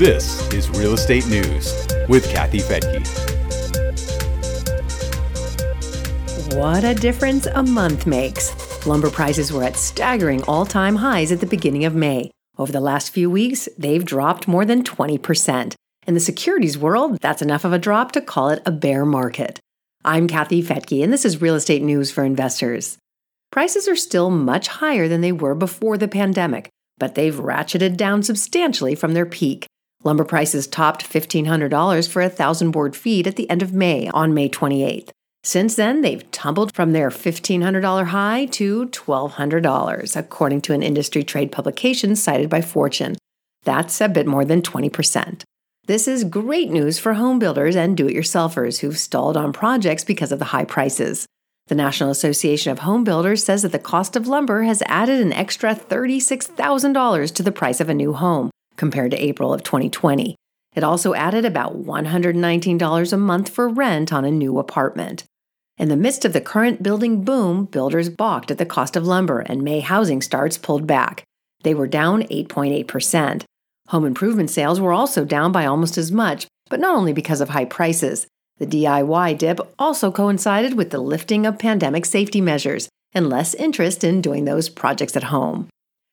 This is Real Estate News with Kathy Fettke. What a difference a month makes. Lumber prices were at staggering all time highs at the beginning of May. Over the last few weeks, they've dropped more than 20%. In the securities world, that's enough of a drop to call it a bear market. I'm Kathy Fettke, and this is Real Estate News for Investors. Prices are still much higher than they were before the pandemic, but they've ratcheted down substantially from their peak. Lumber prices topped $1,500 for a thousand board feet at the end of May on May 28th. Since then, they've tumbled from their $1,500 high to $1,200, according to an industry trade publication cited by Fortune. That's a bit more than 20%. This is great news for home builders and do it yourselfers who've stalled on projects because of the high prices. The National Association of Home Builders says that the cost of lumber has added an extra $36,000 to the price of a new home compared to April of 2020. It also added about $119 a month for rent on a new apartment. In the midst of the current building boom, builders balked at the cost of lumber and May housing starts pulled back. They were down 8.8%. Home improvement sales were also down by almost as much, but not only because of high prices. The DIY dip also coincided with the lifting of pandemic safety measures and less interest in doing those projects at home.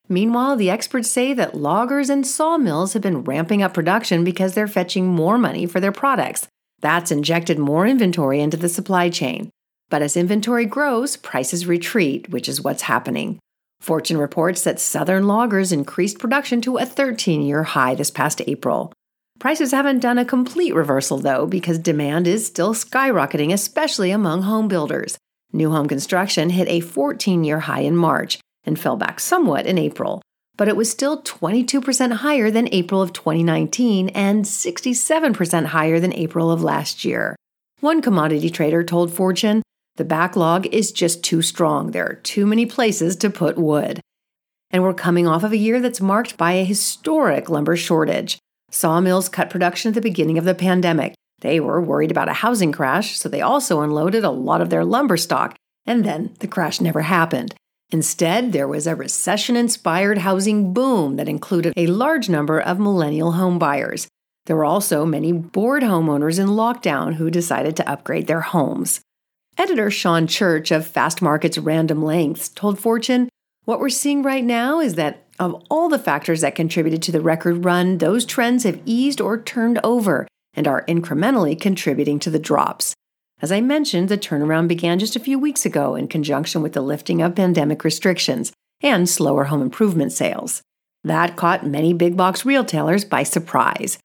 Meanwhile, the experts say that loggers and sawmills have been ramping up production because they're fetching more money for their products. That's injected more inventory into the supply chain. But as inventory grows, prices retreat, which is what's happening. Fortune reports that Southern loggers increased production to a 13 year high this past April. Prices haven't done a complete reversal, though, because demand is still skyrocketing, especially among home builders. New home construction hit a 14 year high in March and fell back somewhat in April, but it was still 22% higher than April of 2019 and 67% higher than April of last year. One commodity trader told Fortune the backlog is just too strong. There are too many places to put wood. And we're coming off of a year that's marked by a historic lumber shortage. Sawmills cut production at the beginning of the pandemic. They were worried about a housing crash, so they also unloaded a lot of their lumber stock, and then the crash never happened. Instead, there was a recession inspired housing boom that included a large number of millennial home buyers. There were also many bored homeowners in lockdown who decided to upgrade their homes. Editor Sean Church of Fastmarkets Random Lengths told Fortune, What we're seeing right now is that of all the factors that contributed to the record run, those trends have eased or turned over and are incrementally contributing to the drops. As I mentioned, the turnaround began just a few weeks ago in conjunction with the lifting of pandemic restrictions and slower home improvement sales. That caught many big box retailers by surprise.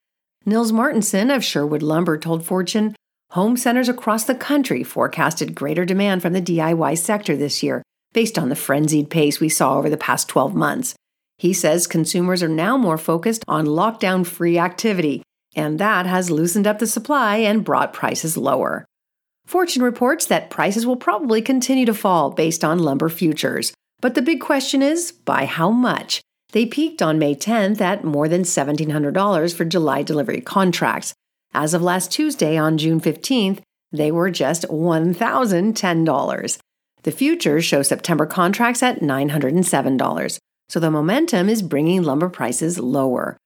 Nils Martinson of Sherwood Lumber told Fortune Home centers across the country forecasted greater demand from the DIY sector this year, based on the frenzied pace we saw over the past 12 months. He says consumers are now more focused on lockdown free activity, and that has loosened up the supply and brought prices lower. Fortune reports that prices will probably continue to fall based on lumber futures. But the big question is by how much? They peaked on May 10th at more than $1,700 for July delivery contracts. As of last Tuesday on June 15th, they were just $1,010. The futures show September contracts at $907, so the momentum is bringing lumber prices lower.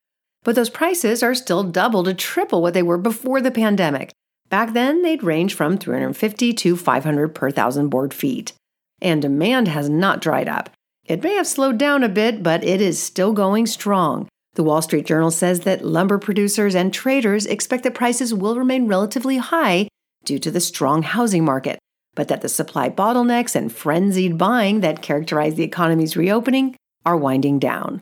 But those prices are still double to triple what they were before the pandemic. Back then, they'd range from 350 to 500 per thousand board feet. And demand has not dried up. It may have slowed down a bit, but it is still going strong. The Wall Street Journal says that lumber producers and traders expect that prices will remain relatively high due to the strong housing market, but that the supply bottlenecks and frenzied buying that characterize the economy's reopening are winding down.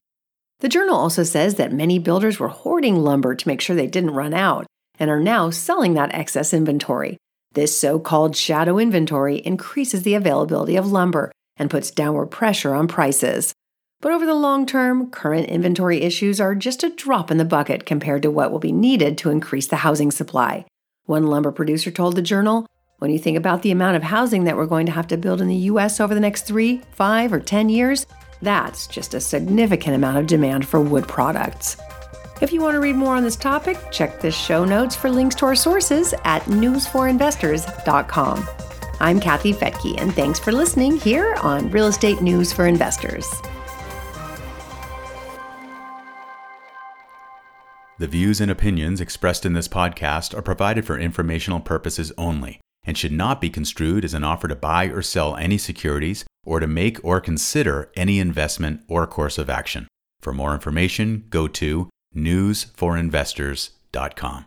The journal also says that many builders were hoarding lumber to make sure they didn't run out and are now selling that excess inventory. This so called shadow inventory increases the availability of lumber and puts downward pressure on prices. But over the long term, current inventory issues are just a drop in the bucket compared to what will be needed to increase the housing supply. One lumber producer told the Journal When you think about the amount of housing that we're going to have to build in the U.S. over the next three, five, or 10 years, that's just a significant amount of demand for wood products. If you want to read more on this topic, check the show notes for links to our sources at newsforinvestors.com. I'm Kathy Fettke, and thanks for listening here on Real Estate News for Investors. The views and opinions expressed in this podcast are provided for informational purposes only and should not be construed as an offer to buy or sell any securities or to make or consider any investment or course of action. For more information, go to newsforinvestors.com.